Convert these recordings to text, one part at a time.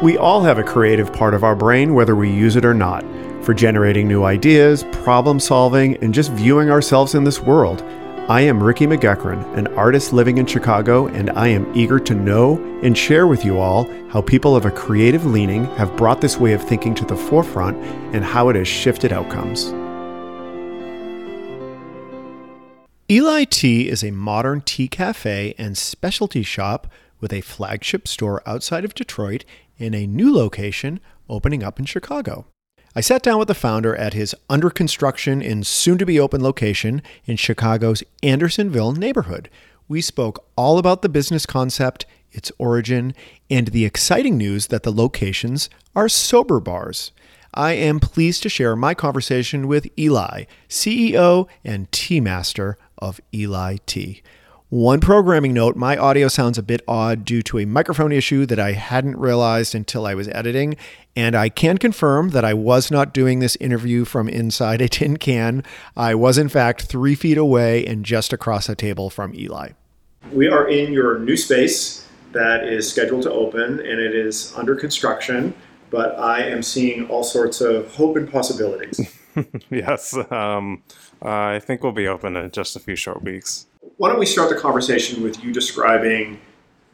We all have a creative part of our brain, whether we use it or not, for generating new ideas, problem solving, and just viewing ourselves in this world. I am Ricky McGuckran, an artist living in Chicago, and I am eager to know and share with you all how people of a creative leaning have brought this way of thinking to the forefront and how it has shifted outcomes. Eli Tea is a modern tea cafe and specialty shop with a flagship store outside of Detroit in a new location opening up in Chicago. I sat down with the founder at his under construction and soon to be open location in Chicago's Andersonville neighborhood. We spoke all about the business concept, its origin, and the exciting news that the locations are sober bars. I am pleased to share my conversation with Eli, CEO and tea master of Eli Tea. One programming note my audio sounds a bit odd due to a microphone issue that I hadn't realized until I was editing, and I can confirm that I was not doing this interview from inside a tin can. I was, in fact, three feet away and just across a table from Eli. We are in your new space that is scheduled to open, and it is under construction, but I am seeing all sorts of hope and possibilities. yes, um, I think we'll be open in just a few short weeks why don't we start the conversation with you describing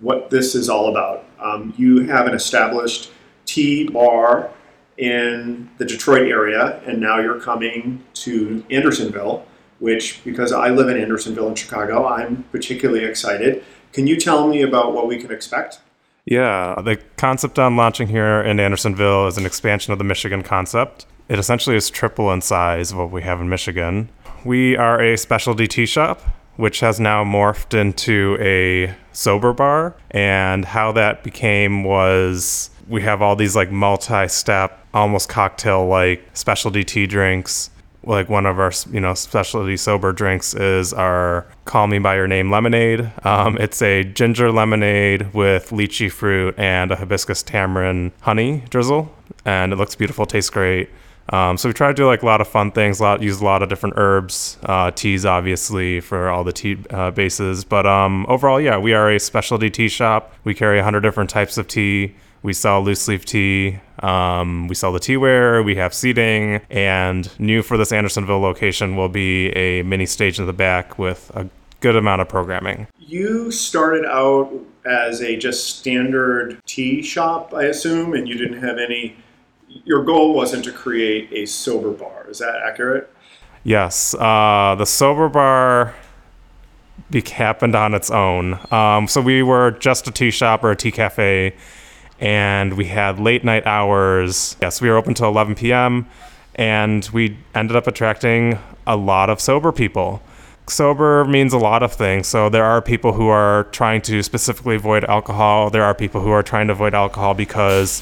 what this is all about? Um, you have an established tea bar in the Detroit area, and now you're coming to Andersonville, which, because I live in Andersonville in Chicago, I'm particularly excited. Can you tell me about what we can expect? Yeah, the concept on launching here in Andersonville is an expansion of the Michigan concept. It essentially is triple in size of what we have in Michigan. We are a specialty tea shop which has now morphed into a sober bar. And how that became was we have all these like multi step, almost cocktail like specialty tea drinks. Like one of our, you know, specialty sober drinks is our "Call Me by Your Name" lemonade. Um, it's a ginger lemonade with lychee fruit and a hibiscus tamarind honey drizzle, and it looks beautiful, tastes great. Um, so we try to do like a lot of fun things, a lot use a lot of different herbs, uh, teas obviously for all the tea uh, bases. But um, overall, yeah, we are a specialty tea shop. We carry hundred different types of tea. We sell loose leaf tea. Um, we sell the teaware. We have seating, and new for this Andersonville location will be a mini stage in the back with a good amount of programming. You started out as a just standard tea shop, I assume, and you didn't have any your goal wasn't to create a sober bar. Is that accurate? Yes. Uh, the sober bar be- happened on its own. Um, so we were just a tea shop or a tea cafe, and we had late night hours. Yes, we were open till 11 p.m., and we ended up attracting a lot of sober people. Sober means a lot of things. So there are people who are trying to specifically avoid alcohol. There are people who are trying to avoid alcohol because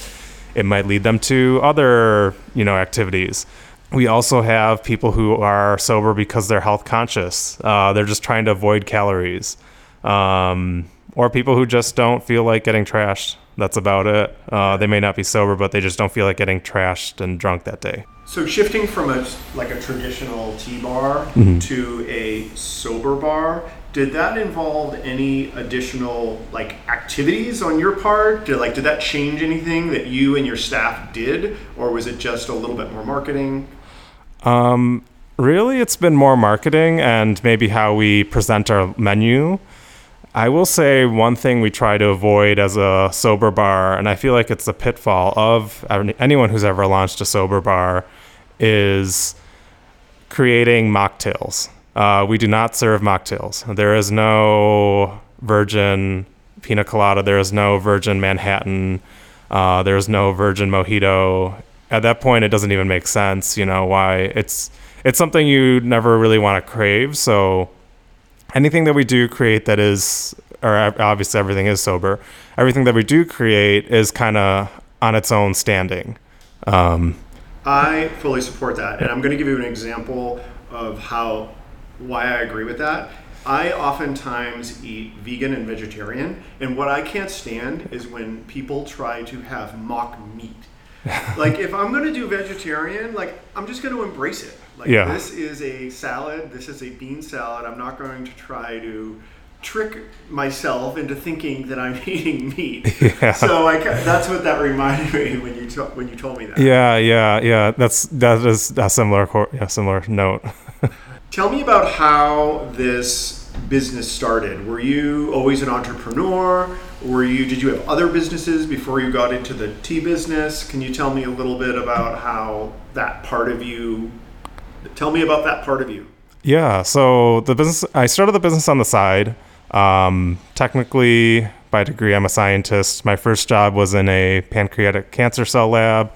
it might lead them to other, you know, activities. We also have people who are sober because they're health conscious. Uh, they're just trying to avoid calories. Um, or people who just don't feel like getting trashed. That's about it. Uh, they may not be sober, but they just don't feel like getting trashed and drunk that day. So shifting from a like a traditional tea bar mm-hmm. to a sober bar, did that involve any additional like activities on your part? Did like did that change anything that you and your staff did, or was it just a little bit more marketing? Um, really, it's been more marketing and maybe how we present our menu. I will say one thing we try to avoid as a sober bar, and I feel like it's a pitfall of anyone who's ever launched a sober bar, is creating mocktails. Uh, we do not serve mocktails. There is no virgin pina colada. There is no virgin Manhattan. Uh, there is no virgin mojito. At that point, it doesn't even make sense. You know why? It's it's something you never really want to crave. So anything that we do create that is, or obviously everything is sober. Everything that we do create is kind of on its own standing. Um, I fully support that, and I'm going to give you an example of how why I agree with that. I oftentimes eat vegan and vegetarian, and what I can't stand is when people try to have mock meat. like if I'm going to do vegetarian, like I'm just going to embrace it. Like yeah. this is a salad, this is a bean salad. I'm not going to try to trick myself into thinking that I'm eating meat. Yeah. So I, that's what that reminded me when you to- when you told me that. Yeah, yeah, yeah. That's that is a similar yeah, similar note. Tell me about how this business started. Were you always an entrepreneur? Were you did you have other businesses before you got into the tea business? Can you tell me a little bit about how that part of you Tell me about that part of you. Yeah, so the business I started the business on the side. Um, technically, by degree, I'm a scientist. My first job was in a pancreatic cancer cell lab,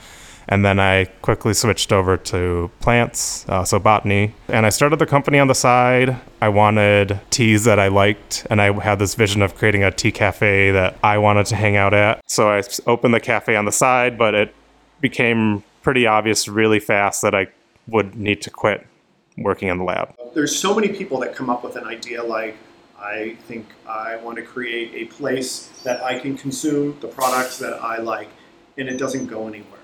and then I quickly switched over to plants, uh, so botany. And I started the company on the side. I wanted teas that I liked, and I had this vision of creating a tea cafe that I wanted to hang out at. So I opened the cafe on the side, but it became pretty obvious really fast that I would need to quit working in the lab. There's so many people that come up with an idea like, I think I want to create a place that I can consume the products that I like, and it doesn't go anywhere.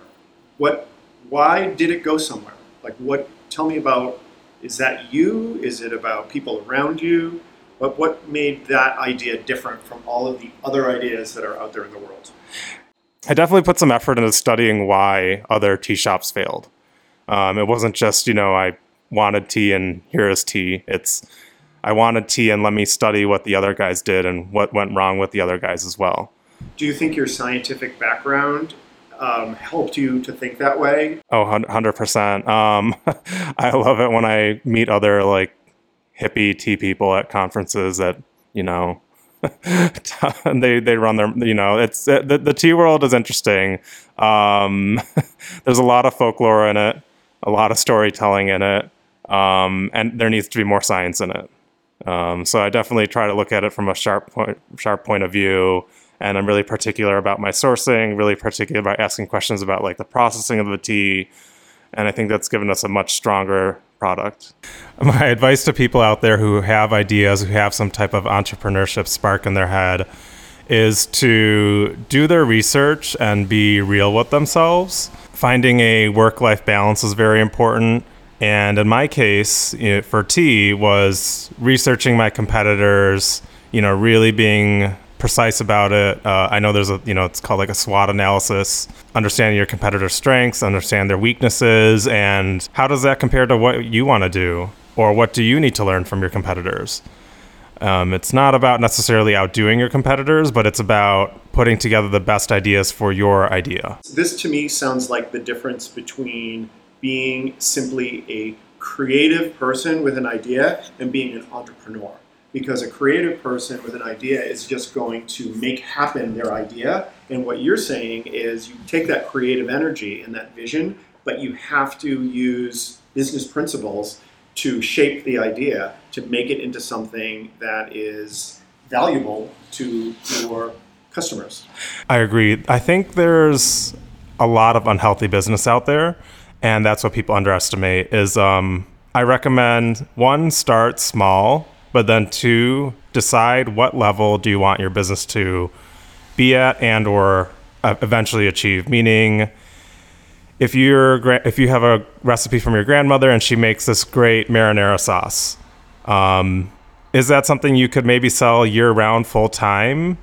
What? Why did it go somewhere? Like, what? Tell me about. Is that you? Is it about people around you? but what made that idea different from all of the other ideas that are out there in the world? I definitely put some effort into studying why other tea shops failed. Um, it wasn't just, you know, I wanted tea and here is tea. It's, I wanted tea and let me study what the other guys did and what went wrong with the other guys as well. Do you think your scientific background um, helped you to think that way? Oh, 100%. Um, I love it when I meet other like hippie tea people at conferences that, you know, they they run their you know it's the, the tea world is interesting um, there's a lot of folklore in it a lot of storytelling in it um, and there needs to be more science in it um, so i definitely try to look at it from a sharp point sharp point of view and i'm really particular about my sourcing really particular about asking questions about like the processing of the tea and i think that's given us a much stronger product. My advice to people out there who have ideas, who have some type of entrepreneurship spark in their head, is to do their research and be real with themselves. Finding a work life balance is very important. And in my case, you know, for tea, was researching my competitors, you know, really being precise about it. Uh, I know there's a, you know, it's called like a SWOT analysis, understanding your competitor's strengths, understand their weaknesses, and how does that compare to what you want to do? Or what do you need to learn from your competitors? Um, it's not about necessarily outdoing your competitors, but it's about putting together the best ideas for your idea. This to me sounds like the difference between being simply a creative person with an idea and being an entrepreneur. Because a creative person with an idea is just going to make happen their idea. And what you're saying is you take that creative energy and that vision, but you have to use business principles to shape the idea to make it into something that is valuable to your customers. I agree. I think there's a lot of unhealthy business out there, and that's what people underestimate. Is um, I recommend one start small, but then two decide what level do you want your business to be at and or uh, eventually achieve. Meaning, if you're if you have a recipe from your grandmother and she makes this great marinara sauce, um, is that something you could maybe sell year round full time?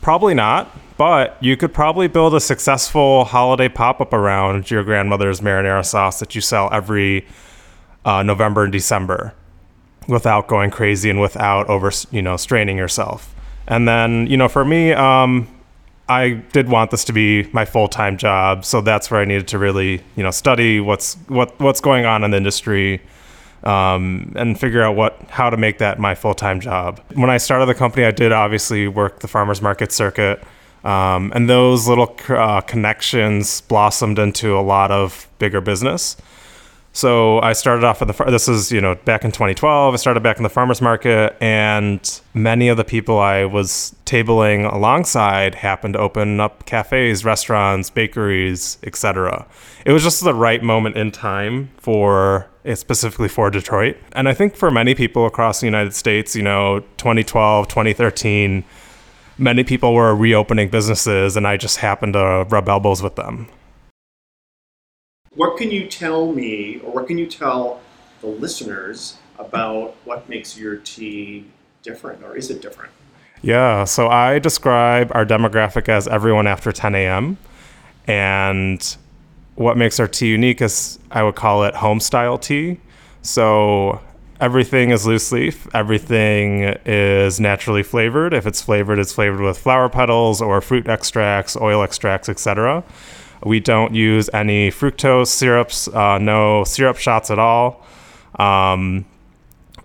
Probably not, but you could probably build a successful holiday pop up around your grandmother's marinara sauce that you sell every uh, November and December without going crazy and without over you know straining yourself. And then you know for me, um, I did want this to be my full time job, so that's where I needed to really you know study what's what what's going on in the industry. Um, and figure out what how to make that my full time job. When I started the company, I did obviously work the farmers market circuit, um, and those little uh, connections blossomed into a lot of bigger business. So I started off at the this is you know back in 2012. I started back in the farmers market, and many of the people I was tabling alongside happened to open up cafes, restaurants, bakeries, etc. It was just the right moment in time for eh, specifically for Detroit, and I think for many people across the United States, you know, 2012, 2013, many people were reopening businesses, and I just happened to rub elbows with them. What can you tell me, or what can you tell the listeners about what makes your tea different, or is it different? Yeah, so I describe our demographic as everyone after 10 a.m. And what makes our tea unique is I would call it home style tea. So everything is loose leaf, everything is naturally flavored. If it's flavored, it's flavored with flower petals or fruit extracts, oil extracts, etc. We don't use any fructose syrups, uh, no syrup shots at all. Um,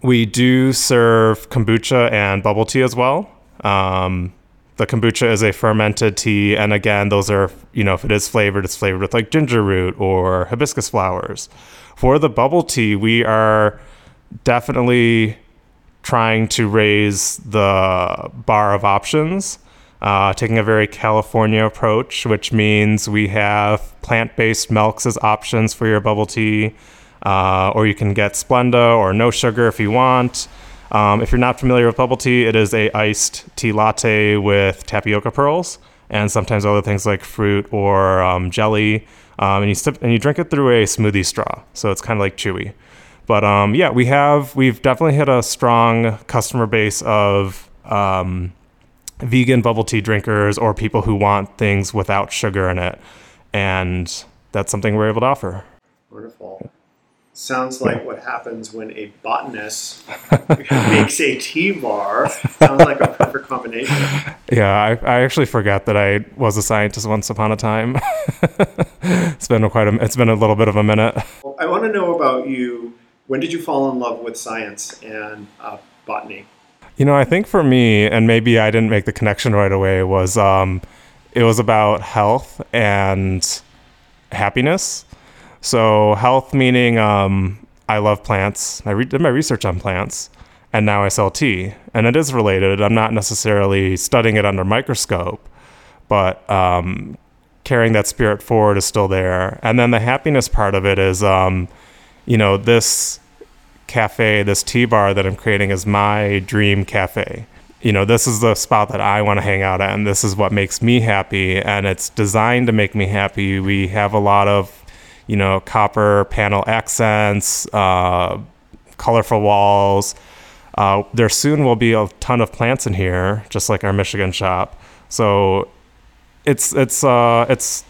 we do serve kombucha and bubble tea as well. Um, the kombucha is a fermented tea, and again, those are you know if it is flavored, it's flavored with like ginger root or hibiscus flowers. For the bubble tea, we are definitely trying to raise the bar of options. Uh, taking a very California approach, which means we have plant based milks as options for your bubble tea, uh, or you can get Splenda or no sugar if you want. Um, if you're not familiar with bubble tea, it is a iced tea latte with tapioca pearls and sometimes other things like fruit or um, jelly. Um, and you sip, and you drink it through a smoothie straw, so it's kind of like chewy. But um, yeah, we have we've definitely hit a strong customer base of um, vegan bubble tea drinkers or people who want things without sugar in it, and that's something we're able to offer. Wonderful. Sounds like what happens when a botanist makes a tea bar. Sounds like a perfect combination. Yeah, I, I actually forgot that I was a scientist once upon a time. it's been quite a it's been a little bit of a minute. Well, I want to know about you. When did you fall in love with science and uh, botany? You know, I think for me, and maybe I didn't make the connection right away, was um, it was about health and happiness. So health meaning um, I love plants. I re- did my research on plants, and now I sell tea, and it is related. I'm not necessarily studying it under microscope, but um, carrying that spirit forward is still there. And then the happiness part of it is, um, you know, this cafe, this tea bar that I'm creating is my dream cafe. You know, this is the spot that I want to hang out at, and this is what makes me happy, and it's designed to make me happy. We have a lot of you know, copper panel accents, uh, colorful walls. Uh, there soon will be a ton of plants in here, just like our Michigan shop. So it's it's uh, it's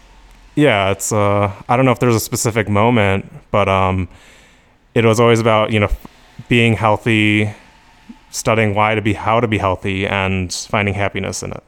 yeah, it's uh, I don't know if there's a specific moment, but um, it was always about you know being healthy, studying why to be how to be healthy, and finding happiness in it.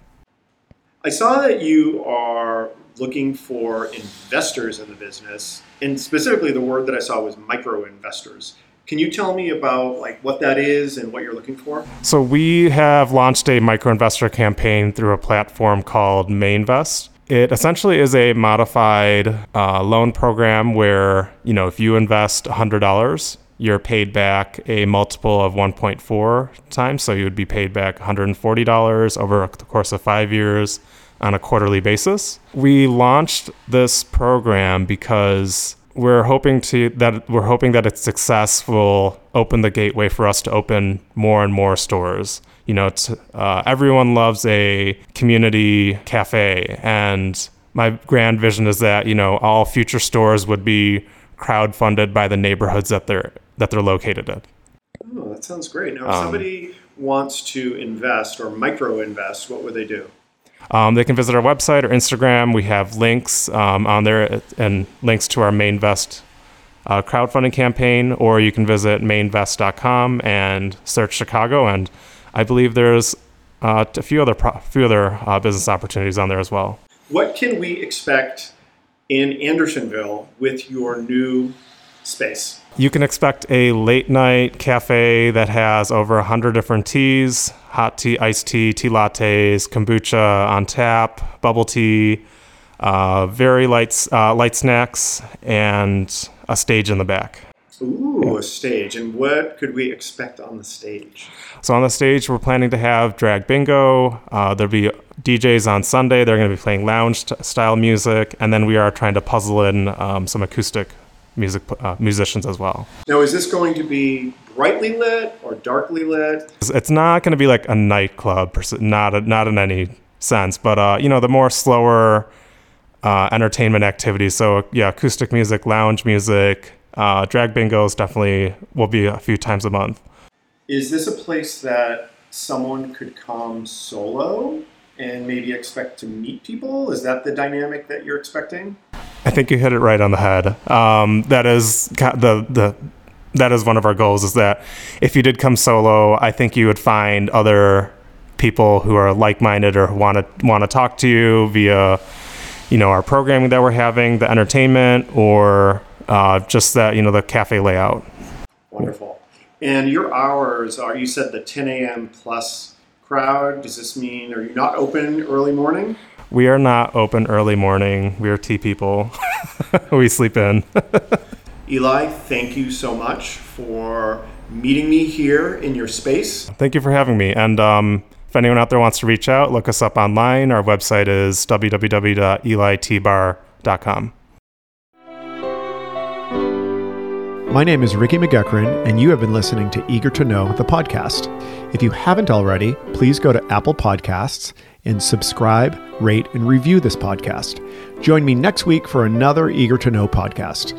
I saw that you are looking for investors in the business, and specifically the word that I saw was micro investors. Can you tell me about like what that is and what you're looking for? So we have launched a micro investor campaign through a platform called Mainvest. It essentially is a modified uh, loan program where you know if you invest $100, you're paid back a multiple of 1.4 times. So you would be paid back $140 over the course of five years on a quarterly basis. We launched this program because we're hoping to that we're hoping that its success will open the gateway for us to open more and more stores. You know, uh, everyone loves a community cafe, and my grand vision is that you know all future stores would be crowd-funded by the neighborhoods that they're that they're located in. Oh, that sounds great. Now, if um, somebody wants to invest or micro invest, what would they do? Um, they can visit our website or Instagram. We have links um, on there and links to our Mainvest uh, crowdfunding campaign, or you can visit mainvest.com and search Chicago. And I believe there's uh, a few other pro- few other uh, business opportunities on there as well. What can we expect in Andersonville with your new space? You can expect a late night cafe that has over 100 different teas hot tea, iced tea, tea lattes, kombucha on tap, bubble tea, uh, very light, uh, light snacks, and a stage in the back. Ooh, a stage. And what could we expect on the stage? So, on the stage, we're planning to have drag bingo. Uh, there'll be DJs on Sunday. They're going to be playing lounge style music. And then we are trying to puzzle in um, some acoustic music uh, musicians as well. Now, is this going to be brightly lit or darkly lit? It's not going to be like a nightclub, not a, not in any sense, but uh, you know the more slower uh, entertainment activities. So yeah, acoustic music, lounge music, uh, drag bingos definitely will be a few times a month. Is this a place that someone could come solo and maybe expect to meet people? Is that the dynamic that you're expecting? I think you hit it right on the head. Um, that is the the that is one of our goals. Is that if you did come solo, I think you would find other people who are like-minded or want to want to talk to you via you know our programming that we're having, the entertainment, or uh, just that you know the cafe layout. Wonderful. And your hours are you said the 10 a.m. plus crowd. Does this mean are you not open early morning? We are not open early morning. We are tea people. we sleep in. Eli, thank you so much for meeting me here in your space. Thank you for having me. And um, if anyone out there wants to reach out, look us up online. Our website is www.elitbar.com. My name is Ricky McGuckran, and you have been listening to Eager to Know, the podcast. If you haven't already, please go to Apple Podcasts and subscribe, rate, and review this podcast. Join me next week for another Eager to Know podcast.